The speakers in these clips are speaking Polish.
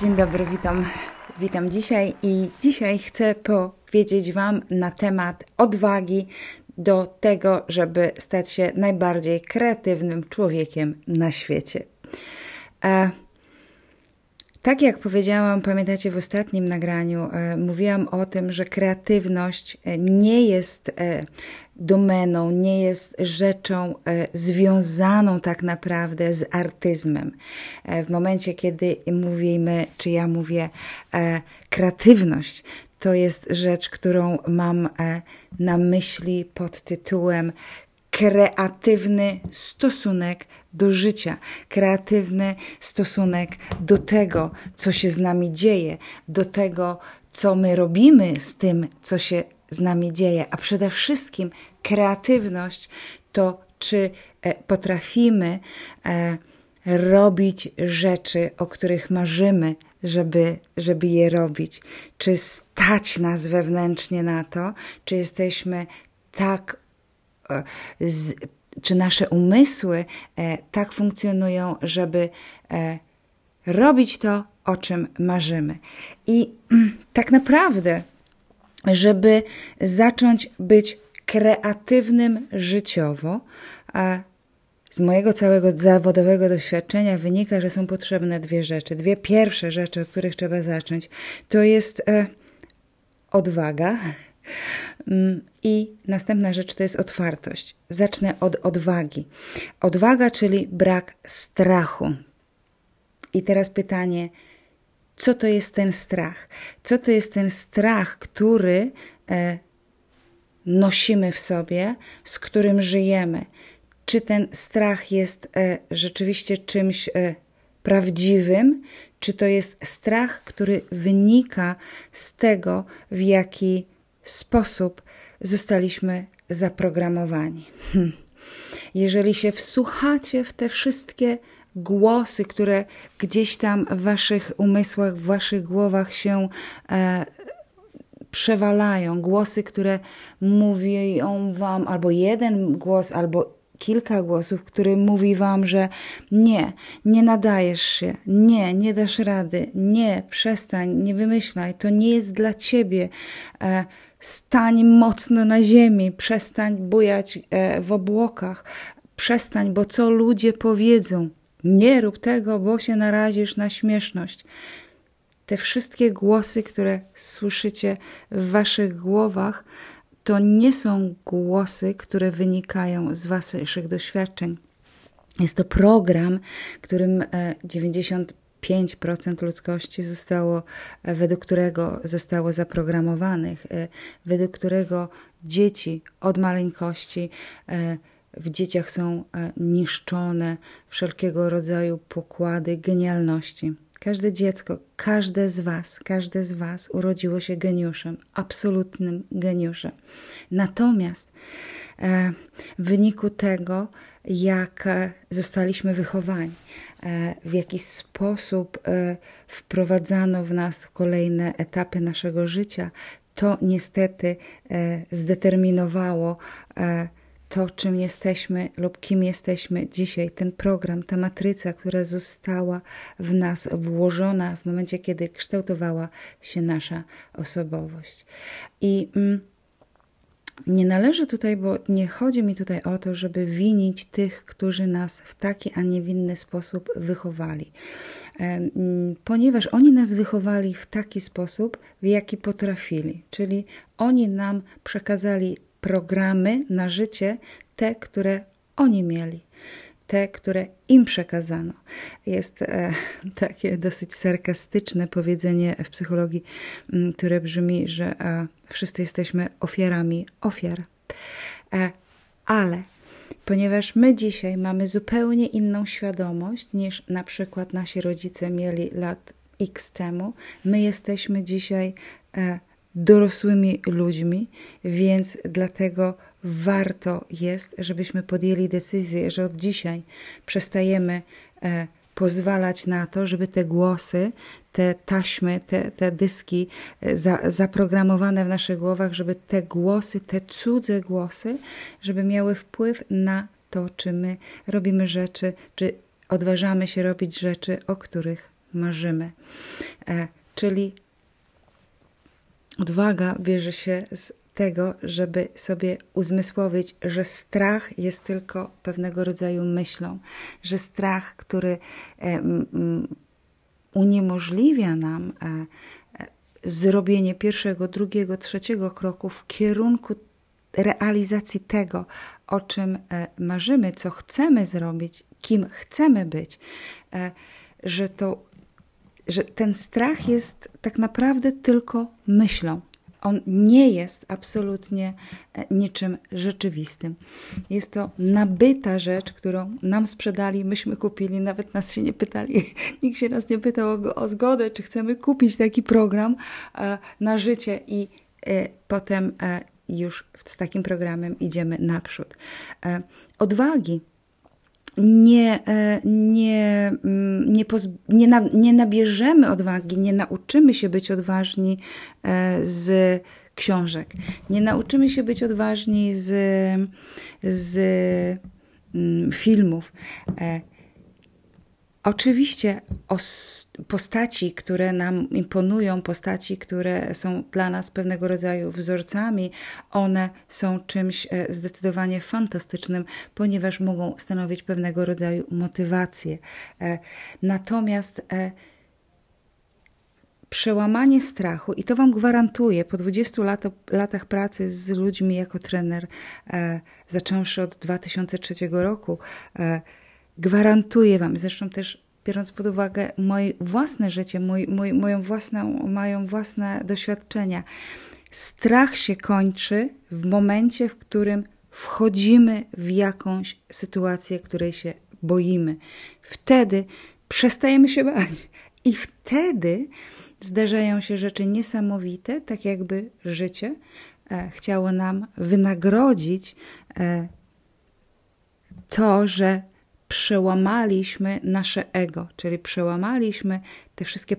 Dzień dobry, witam. Witam dzisiaj i dzisiaj chcę powiedzieć Wam na temat odwagi do tego, żeby stać się najbardziej kreatywnym człowiekiem na świecie. E, tak jak powiedziałam, pamiętacie w ostatnim nagraniu, e, mówiłam o tym, że kreatywność e, nie jest e, domeną, nie jest rzeczą e, związaną tak naprawdę z artyzmem. E, w momencie, kiedy mówimy, czy ja mówię e, kreatywność, to jest rzecz, którą mam na myśli pod tytułem kreatywny stosunek do życia, kreatywny stosunek do tego, co się z nami dzieje, do tego, co my robimy z tym, co się z nami dzieje, a przede wszystkim kreatywność to, czy e, potrafimy e, robić rzeczy, o których marzymy, żeby, żeby je robić, czy stać nas wewnętrznie na to, czy jesteśmy tak, z, czy nasze umysły tak funkcjonują, żeby robić to, o czym marzymy. I mm, tak naprawdę żeby zacząć być kreatywnym życiowo, z mojego całego zawodowego doświadczenia wynika, że są potrzebne dwie rzeczy. Dwie pierwsze rzeczy, od których trzeba zacząć, to jest e, odwaga. Mm, I następna rzecz to jest otwartość. Zacznę od odwagi. Odwaga, czyli brak strachu. I teraz pytanie, co to jest ten strach. Co to jest ten strach, który e, nosimy w sobie, z którym żyjemy. Czy ten strach jest e, rzeczywiście czymś e, prawdziwym, czy to jest strach, który wynika z tego, w jaki sposób zostaliśmy zaprogramowani. Hm. Jeżeli się wsłuchacie w te wszystkie głosy, które gdzieś tam w waszych umysłach, w waszych głowach się e, przewalają, głosy, które mówią wam, albo jeden głos, albo kilka głosów, który mówi wam, że nie, nie nadajesz się, nie, nie dasz rady, nie, przestań, nie wymyślaj, to nie jest dla ciebie. E, stań mocno na ziemi, przestań bujać e, w obłokach, przestań, bo co ludzie powiedzą. Nie rób tego, bo się narazisz na śmieszność. Te wszystkie głosy, które słyszycie w waszych głowach, to nie są głosy, które wynikają z waszych doświadczeń. Jest to program, którym e, 90 5% ludzkości zostało, e, według którego zostało zaprogramowanych, e, według którego dzieci od maleńkości e, w dzieciach są niszczone wszelkiego rodzaju pokłady genialności. Każde dziecko, każde z Was, każde z Was urodziło się geniuszem, absolutnym geniuszem. Natomiast w wyniku tego jak e, zostaliśmy wychowani, w jaki sposób wprowadzano w nas kolejne etapy naszego życia, to niestety zdeterminowało to, czym jesteśmy lub kim jesteśmy dzisiaj, ten program, ta matryca, która została w nas włożona w momencie, kiedy kształtowała się nasza osobowość. I mm, nie należy tutaj, bo nie chodzi mi tutaj o to, żeby winić tych, którzy nas w taki, a nie w inny sposób wychowali. Ponieważ oni nas wychowali w taki sposób, w jaki potrafili, czyli oni nam przekazali programy na życie, te, które oni mieli, te, które im przekazano. Jest e, takie dosyć sarkastyczne powiedzenie w psychologii, mm, które brzmi, że e, wszyscy jesteśmy ofiarami ofiar. E, ale ponieważ my dzisiaj mamy zupełnie inną świadomość niż na przykład nasi rodzice mieli lat X temu, my jesteśmy dzisiaj dorosłymi ludźmi, więc dlatego warto jest, żebyśmy podjęli decyzję, że od dzisiaj przestajemy e, pozwalać na to, żeby te głosy, te taśmy, te, te dyski e, za, zaprogramowane w naszych głowach, żeby te głosy, te cudze głosy, żeby miały wpływ na to, czy my robimy rzeczy, czy odważamy się robić rzeczy, o których marzymy. E, czyli odwaga bierze się z tego, żeby sobie uzmysłowić, że strach jest tylko pewnego rodzaju myślą, że strach, który e, uniemożliwia nam e, zrobienie pierwszego, drugiego, trzeciego kroku w kierunku realizacji tego, o czym marzymy, co chcemy zrobić, kim chcemy być, że to że ten strach jest tak naprawdę tylko myślą. On nie jest absolutnie e, niczym rzeczywistym. Jest to nabyta rzecz, którą nam sprzedali, myśmy kupili, nawet nas się nie pytali, nikt się nas nie pytał o, o zgodę, czy chcemy kupić taki program e, na życie i e, potem już z takim programem idziemy naprzód. Odwagi nie, e, nie, mm, nie, nie, na, nie nabierzemy odwagi, nie nauczymy się być odważni e, z książek, nie nauczymy się być odważni z, z mm, filmów. Oczywiście postaci, które nam imponują, postaci, które są dla nas pewnego rodzaju wzorcami, one są czymś e, zdecydowanie fantastycznym, ponieważ mogą stanowić pewnego rodzaju motywację. E, natomiast e, przełamanie strachu, i to Wam gwarantuję, po 20 lat, latach pracy z ludźmi jako trener, zacząwszy od 2003 roku, Gwarantuję Wam, zresztą też biorąc pod uwagę moje własne życie, mój, mój, moją własną, moją własne doświadczenia, strach się kończy w momencie, w którym wchodzimy w jakąś sytuację, której się boimy. Wtedy przestajemy się bać i wtedy zdarzają się rzeczy niesamowite, tak jakby życie e, chciało nam wynagrodzić e, to, że przełamaliśmy nasze ego, czyli przełamaliśmy te wszystkie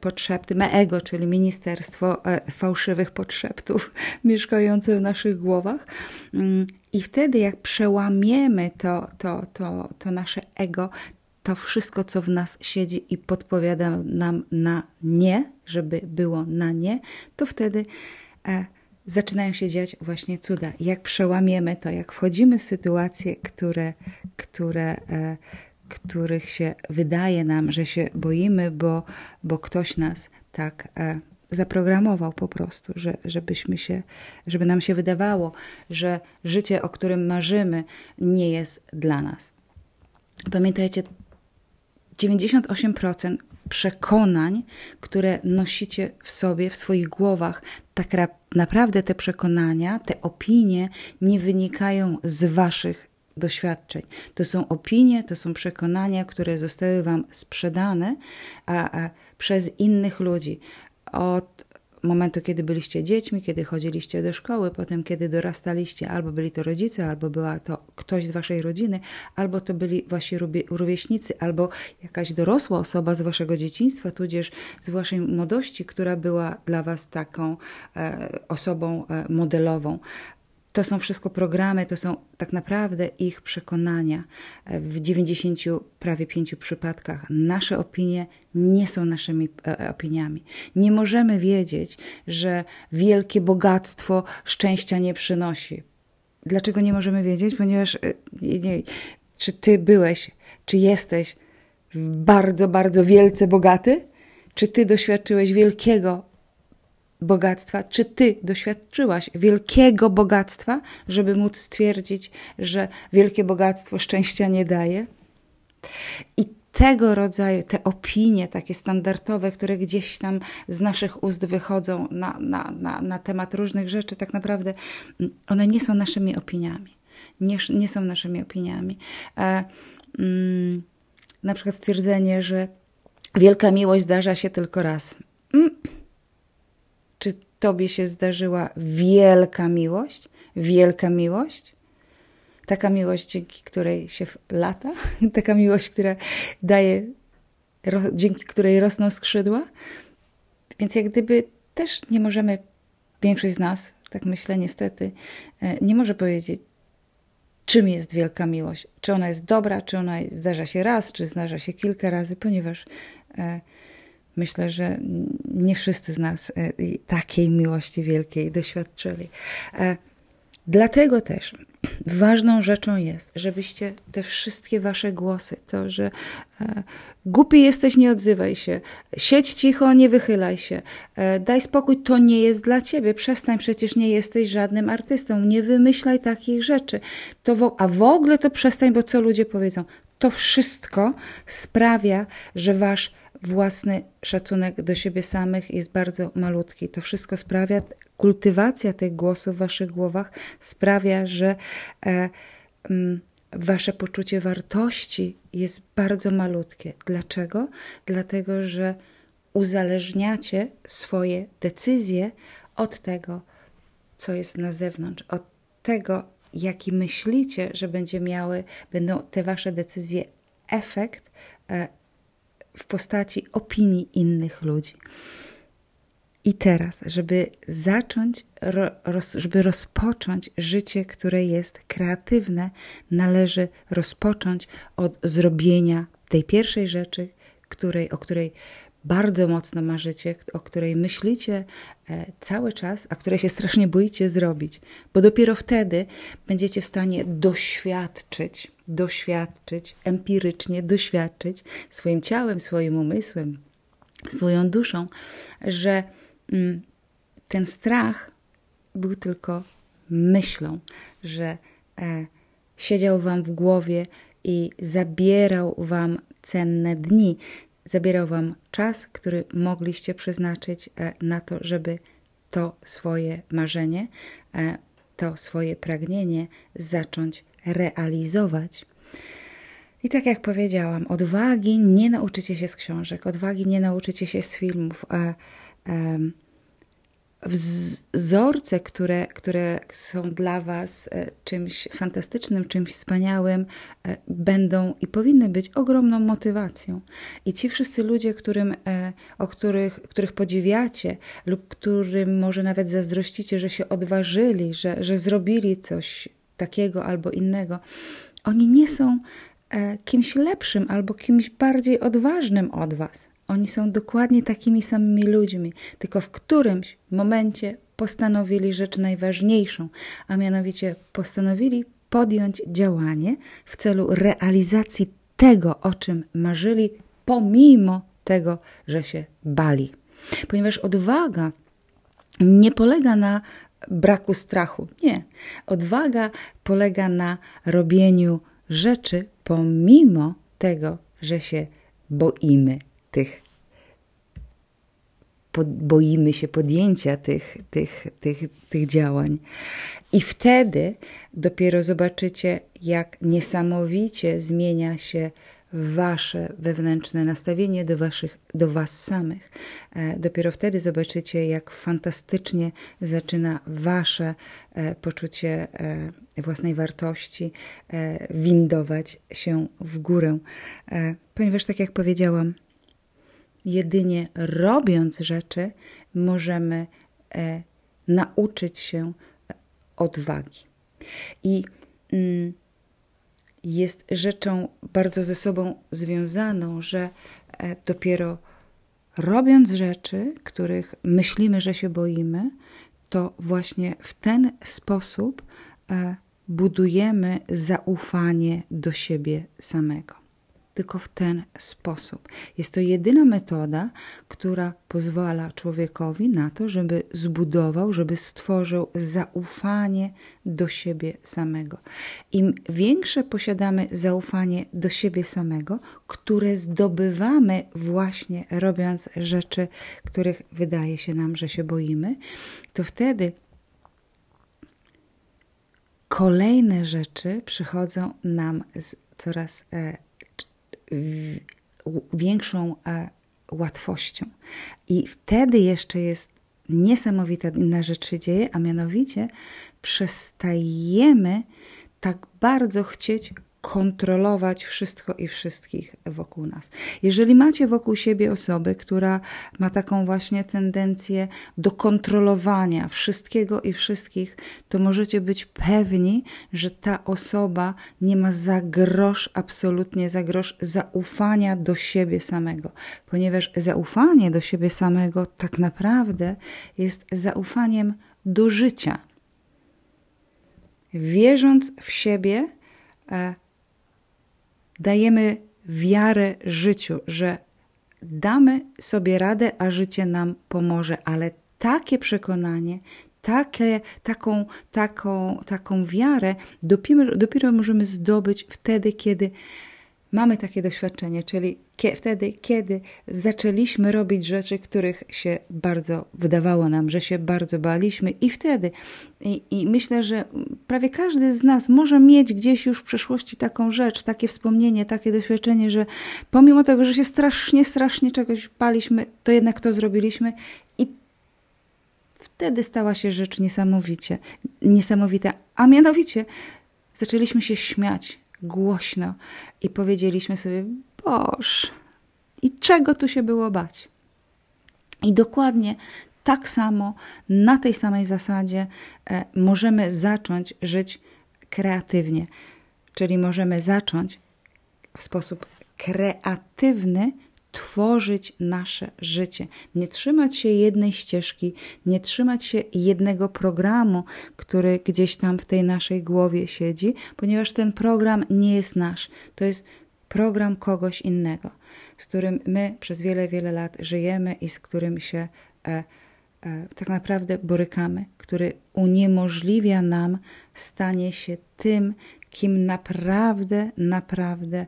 potrzeby, me ego, czyli ministerstwo e, fałszywych podszeptów mieszkające w naszych głowach. Mm, I wtedy, jak przełamiemy to, to, to, to nasze ego, to wszystko, co w nas siedzi i podpowiada nam na nie, żeby było na nie, to wtedy e, zaczynają się dziać właśnie cuda. Jak przełamiemy to, jak wchodzimy w sytuacje, które, które, e, których się wydaje nam, że się boimy, bo, bo ktoś nas tak e, zaprogramował po prostu, że, żebyśmy się, żeby nam się wydawało, że życie, o którym marzymy, nie jest dla nas. Pamiętajcie, 98% przekonań, które nosicie w sobie, w swoich głowach, tak naprawdę te przekonania, te opinie nie wynikają z waszych doświadczeń. To są opinie, to są przekonania, które zostały wam sprzedane a, a, przez innych ludzi. Od momentu, kiedy byliście dziećmi, kiedy chodziliście do szkoły, potem kiedy dorastaliście, albo byli to rodzice, albo była to ktoś z waszej rodziny, albo to byli wasi rówieśnicy, albo jakaś dorosła osoba z waszego dzieciństwa, tudzież z waszej młodości, która była dla was taką e, osobą e, modelową. To są wszystko programy, to są tak naprawdę ich przekonania. W 90 prawie pięciu przypadkach nasze opinie nie są naszymi e, e, opiniami. Nie możemy wiedzieć, że wielkie bogactwo szczęścia nie przynosi. Dlaczego nie możemy wiedzieć? Ponieważ e, nie, czy ty byłeś, czy jesteś bardzo, bardzo wielce bogaty? Czy ty doświadczyłeś wielkiego bogactwa? Czy ty doświadczyłaś wielkiego bogactwa, żeby móc stwierdzić, że wielkie bogactwo szczęścia nie daje? I tego rodzaju, te opinie takie standardowe, które gdzieś tam z naszych ust wychodzą na, na, na, na temat różnych rzeczy, tak naprawdę mm, one nie są naszymi opiniami. Nie, nie są naszymi opiniami. E, mm, na przykład stwierdzenie, że wielka miłość zdarza się tylko raz. Mm Tobie się zdarzyła wielka miłość? Wielka miłość? Taka miłość, dzięki której się lata? Taka miłość, która daje, dzięki której rosną skrzydła? Więc jak gdyby też nie możemy, większość z nas, tak myślę niestety, e, nie może powiedzieć, czym jest wielka miłość. Czy ona jest dobra, czy ona zdarza się raz, czy zdarza się kilka razy, ponieważ e, Myślę, że nie wszyscy z nas e, takiej miłości wielkiej doświadczyli. E, dlatego też ważną rzeczą jest, żebyście te wszystkie wasze głosy, to, że e, głupi jesteś, nie odzywaj się, siedź cicho, nie wychylaj się, daj spokój, to nie jest dla ciebie, przestań, przecież nie jesteś żadnym artystą, nie wymyślaj takich rzeczy, to w, a w ogóle to przestań, bo co ludzie powiedzą. To wszystko sprawia, że wasz własny szacunek do siebie samych jest bardzo malutki. To wszystko sprawia, kultywacja tych głosów w waszych głowach sprawia, że e, mm, wasze poczucie wartości jest bardzo malutkie. Dlaczego? Dlatego, że uzależniacie swoje decyzje od tego, co jest na zewnątrz, od tego, jaki myślicie, że będzie miały, będą te wasze decyzje efekt e, w postaci opinii innych ludzi. I teraz, żeby zacząć, żeby rozpocząć życie, które jest kreatywne, należy rozpocząć od zrobienia tej pierwszej rzeczy, której, o której bardzo mocno marzycie, o której myślicie e, cały czas, a której się strasznie boicie zrobić, bo dopiero wtedy będziecie w stanie doświadczyć, doświadczyć, empirycznie doświadczyć swoim ciałem, swoim umysłem, swoją duszą, że mm, ten strach był tylko myślą, że e, siedział wam w głowie i zabierał wam cenne dni, zabierał Wam czas, który mogliście przeznaczyć e, na to, żeby to swoje marzenie, e, to swoje pragnienie zacząć realizować. I tak jak powiedziałam, odwagi nie nauczycie się z książek, odwagi nie nauczycie się z filmów. A, wzorce, które, które są dla Was e, czymś fantastycznym, czymś wspaniałym, e, będą i powinny być ogromną motywacją. I ci wszyscy ludzie, którym, e, o których, których podziwiacie, lub którym może nawet zazdrościcie, że się odważyli, że, że zrobili coś takiego albo innego, oni nie są kimś lepszym albo kimś bardziej odważnym od Was. Oni są dokładnie takimi samymi ludźmi, tylko w którymś momencie postanowili rzecz najważniejszą, a mianowicie postanowili podjąć działanie w celu realizacji tego, o czym marzyli, pomimo tego, że się bali. Ponieważ odwaga nie polega na braku strachu. Nie. Odwaga polega na robieniu rzeczy pomimo tego, że się boimy tych boimy się podjęcia tych, tych, tych, tych działań. I wtedy dopiero zobaczycie, jak niesamowicie zmienia się wasze wewnętrzne nastawienie do, waszych, do was samych. E, dopiero wtedy zobaczycie, jak fantastycznie zaczyna wasze e, poczucie e, własnej wartości windować się w górę. Ponieważ, tak jak powiedziałam, Jedynie robiąc rzeczy możemy e, nauczyć się odwagi. I mm, jest rzeczą bardzo ze sobą związaną, że e, dopiero robiąc rzeczy, których myślimy, że się boimy, to właśnie w ten sposób e, budujemy zaufanie do siebie samego tylko w ten sposób. Jest to jedyna metoda, która pozwala człowiekowi na to, żeby zbudował, żeby stworzył zaufanie do siebie samego. Im większe posiadamy zaufanie do siebie samego, które zdobywamy właśnie robiąc rzeczy, których wydaje się nam, że się boimy, to wtedy kolejne rzeczy przychodzą nam z coraz e, większą e, łatwością. I wtedy jeszcze jest niesamowita inna rzecz się dzieje, a mianowicie przestajemy tak bardzo chcieć kontrolować wszystko i wszystkich wokół nas. Jeżeli macie wokół siebie osobę, która ma taką właśnie tendencję do kontrolowania wszystkiego i wszystkich, to możecie być pewni, że ta osoba nie ma za grosz, absolutnie za grosz zaufania do siebie samego, ponieważ zaufanie do siebie samego tak naprawdę jest zaufaniem do życia. Wierząc w siebie, e, dajemy wiarę życiu, że damy sobie radę, a życie nam pomoże, ale takie przekonanie, takie, taką, taką, taką wiarę dopiero, dopiero możemy zdobyć wtedy, kiedy mamy takie doświadczenie, czyli wtedy, kiedy zaczęliśmy robić rzeczy, których się bardzo wydawało nam, że się bardzo baliśmy, i wtedy, i, i, myślę, że prawie każdy z nas może mieć gdzieś już w przeszłości taką rzecz, takie wspomnienie, takie doświadczenie, że pomimo tego, że się strasznie, strasznie czegoś baliśmy, to jednak to zrobiliśmy i wtedy stała się rzecz niesamowicie, niesamowita, a mianowicie zaczęliśmy się śmiać głośno i powiedzieliśmy sobie, Boż, i czego tu się było bać? I dokładnie tak samo, na tej samej zasadzie e, możemy zacząć żyć kreatywnie, czyli możemy zacząć w sposób kreatywny tworzyć nasze życie. Nie trzymać się jednej ścieżki, nie trzymać się jednego programu, który gdzieś tam w tej naszej głowie siedzi, ponieważ ten program nie jest nasz. To jest program kogoś innego, z którym my przez wiele, wiele lat żyjemy i z którym się e, e, tak naprawdę borykamy, który uniemożliwia nam stanie się tym, kim naprawdę, naprawdę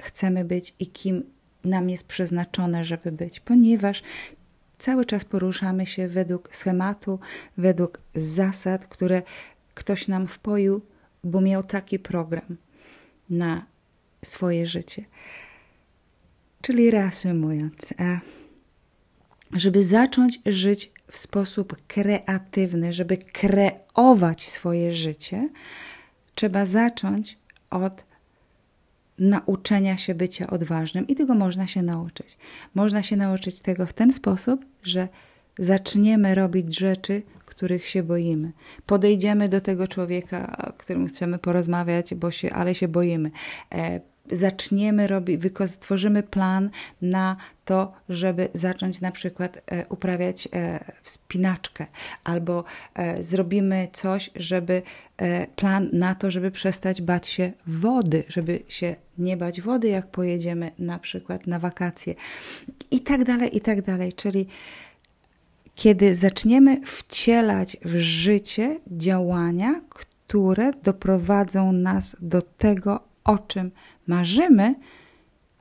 chcemy być i kim nam jest przeznaczone, żeby być, ponieważ cały czas poruszamy się według schematu, według zasad, które ktoś nam wpoił, bo miał taki program na swoje życie. Czyli reasumując, e, żeby zacząć żyć w sposób kreatywny, żeby kreować swoje życie, trzeba zacząć od nauczenia się bycia odważnym i tego można się nauczyć. Można się nauczyć tego w ten sposób, że zaczniemy robić rzeczy, których się boimy. Podejdziemy do tego człowieka, o którym chcemy porozmawiać, bo się, ale się boimy. Zaczniemy robić, stworzymy plan na to, żeby zacząć na przykład e, uprawiać e, wspinaczkę, albo e, zrobimy coś, żeby plan na to, żeby przestać bać się wody, żeby się nie bać wody, jak pojedziemy na przykład na wakacje i tak dalej, i tak dalej. Czyli kiedy zaczniemy wcielać w życie działania, które doprowadzą nas do tego, o czym marzymy,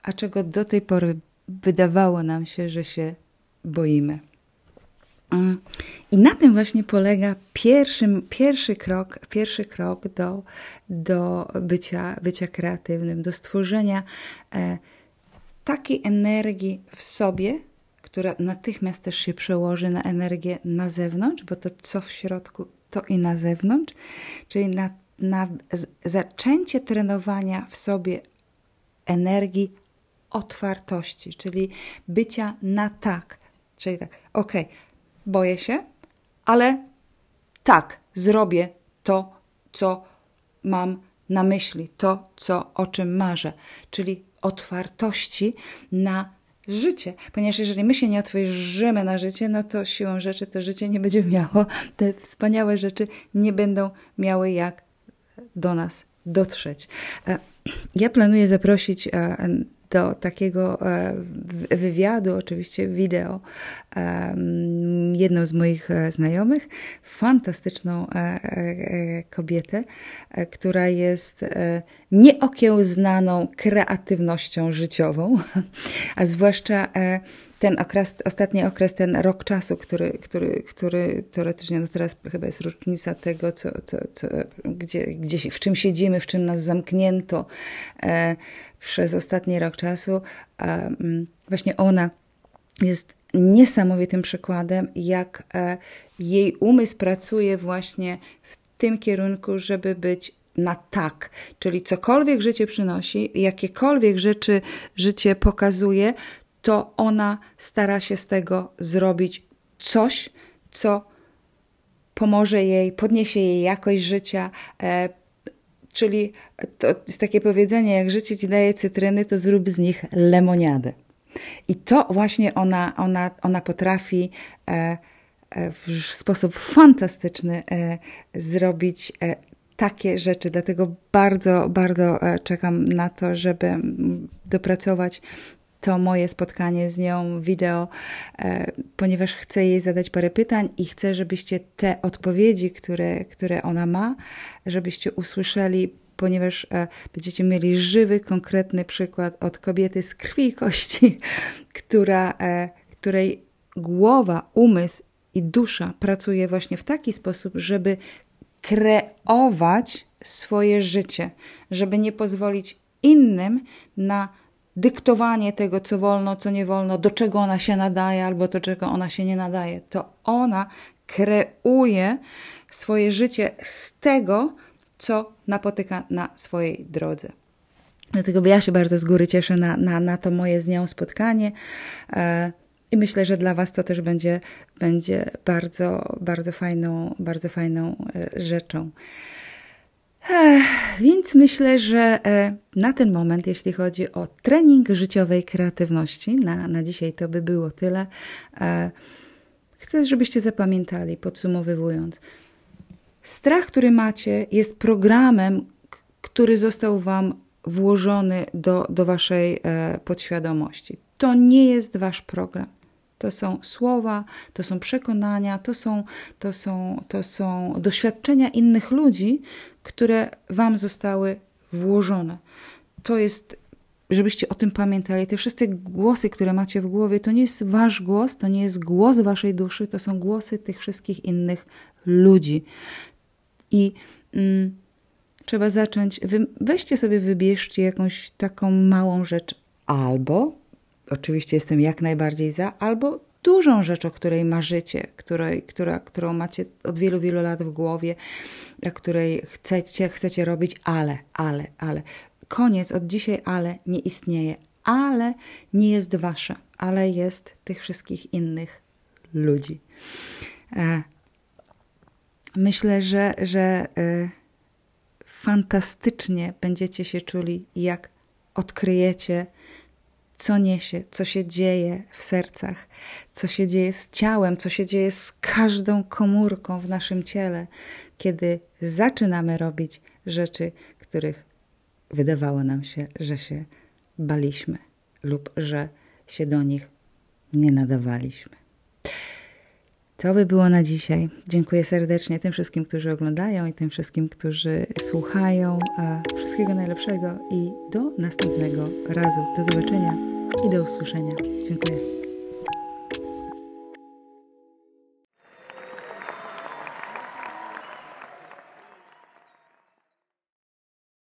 a czego do tej pory wydawało nam się, że się boimy. Mm. I na tym właśnie polega pierwszy, pierwszy krok, pierwszy krok do, do bycia, bycia kreatywnym, do stworzenia e, takiej energii w sobie, która natychmiast też się przełoży na energię na zewnątrz, bo to co w środku, to i na zewnątrz, czyli na, na zaczęcie trenowania w sobie energii otwartości, czyli bycia na tak. Czyli tak, ok, boję się, ale tak, zrobię to, co mam na myśli, to, co, o czym marzę, czyli otwartości na życie. Ponieważ jeżeli my się nie otworzymy na życie, no to siłą rzeczy to życie nie będzie miało, te wspaniałe rzeczy nie będą miały jak do nas dotrzeć. E, ja planuję zaprosić e, do takiego e, wywiadu, oczywiście wideo, jedną z moich znajomych, fantastyczną kobietę, która jest nieokiełznaną kreatywnością życiową, a zwłaszcza ten okres, ostatni okres, ten rok czasu, który, który, który teoretycznie, no teraz chyba jest rocznica tego, co, co, co, gdzie, gdzie, w czym siedzimy, w czym nas zamknięto e, przez ostatni rok czasu. E, właśnie ona jest niesamowitym przykładem, jak e, jej umysł pracuje właśnie w tym kierunku, żeby być na tak, czyli cokolwiek życie przynosi, jakiekolwiek rzeczy życie pokazuje, to ona stara się z tego zrobić coś, co pomoże jej, podniesie jej jakość życia. E, czyli to jest takie powiedzenie, jak życie ci daje cytryny, to zrób z nich lemoniadę. I to właśnie ona, ona, ona potrafi e, e, w sposób fantastyczny zrobić takie rzeczy. Dlatego bardzo, bardzo czekam na to, żeby dopracować to moje spotkanie z nią wideo, ponieważ chcę jej zadać parę pytań i chcę, żebyście te odpowiedzi, które, które ona ma, żebyście usłyszeli ponieważ e, będziecie mieli żywy, konkretny przykład od kobiety z krwi i kości, która, e, której głowa, umysł i dusza pracuje właśnie w taki sposób, żeby kreować swoje życie, żeby nie pozwolić innym na dyktowanie tego, co wolno, co nie wolno, do czego ona się nadaje albo do czego ona się nie nadaje. To ona kreuje swoje życie z tego, co napotyka na swojej drodze. Dlatego ja się bardzo z góry cieszę na, na, na to moje z nią spotkanie. E, I myślę, że dla Was to też będzie, będzie bardzo, bardzo fajną, bardzo fajną e, rzeczą. Więc myślę, że e, na ten moment, jeśli chodzi o trening życiowej kreatywności, na, na dzisiaj to by było tyle. Chcę, żebyście zapamiętali, podsumowując, Strach, który macie, jest programem, który został Wam włożony do, do Waszej e, podświadomości. To nie jest Wasz program. To są słowa, to są przekonania, to są, to są, to są doświadczenia innych ludzi, które Wam zostały włożone. To jest, żebyście o tym pamiętali. Te wszystkie głosy, które macie w głowie, to nie jest Wasz głos, to nie jest głos Waszej duszy, to są głosy tych wszystkich innych ludzi. I mm, trzeba zacząć. Weźcie sobie, wybierzcie jakąś taką małą rzecz, albo, oczywiście jestem jak najbardziej za, albo dużą rzecz, o której marzycie, której, która, którą macie od wielu, wielu lat w głowie, której chcecie, chcecie robić, ale, ale, ale. Koniec, od dzisiaj ale nie istnieje. Ale nie jest wasze, ale jest tych wszystkich innych ludzi. E, myślę, że, że y, fantastycznie będziecie się czuli, jak odkryjecie, co niesie, co się dzieje w sercach, co się dzieje z ciałem, co się dzieje z każdą komórką w naszym ciele, kiedy zaczynamy robić rzeczy, których wydawało nam się, że się baliśmy lub że się do nich nie nadawaliśmy. To by było na dzisiaj. Dziękuję serdecznie tym wszystkim, którzy oglądają i tym wszystkim, którzy słuchają. Wszystkiego najlepszego i do następnego razu. Do zobaczenia i do usłyszenia. Dziękuję.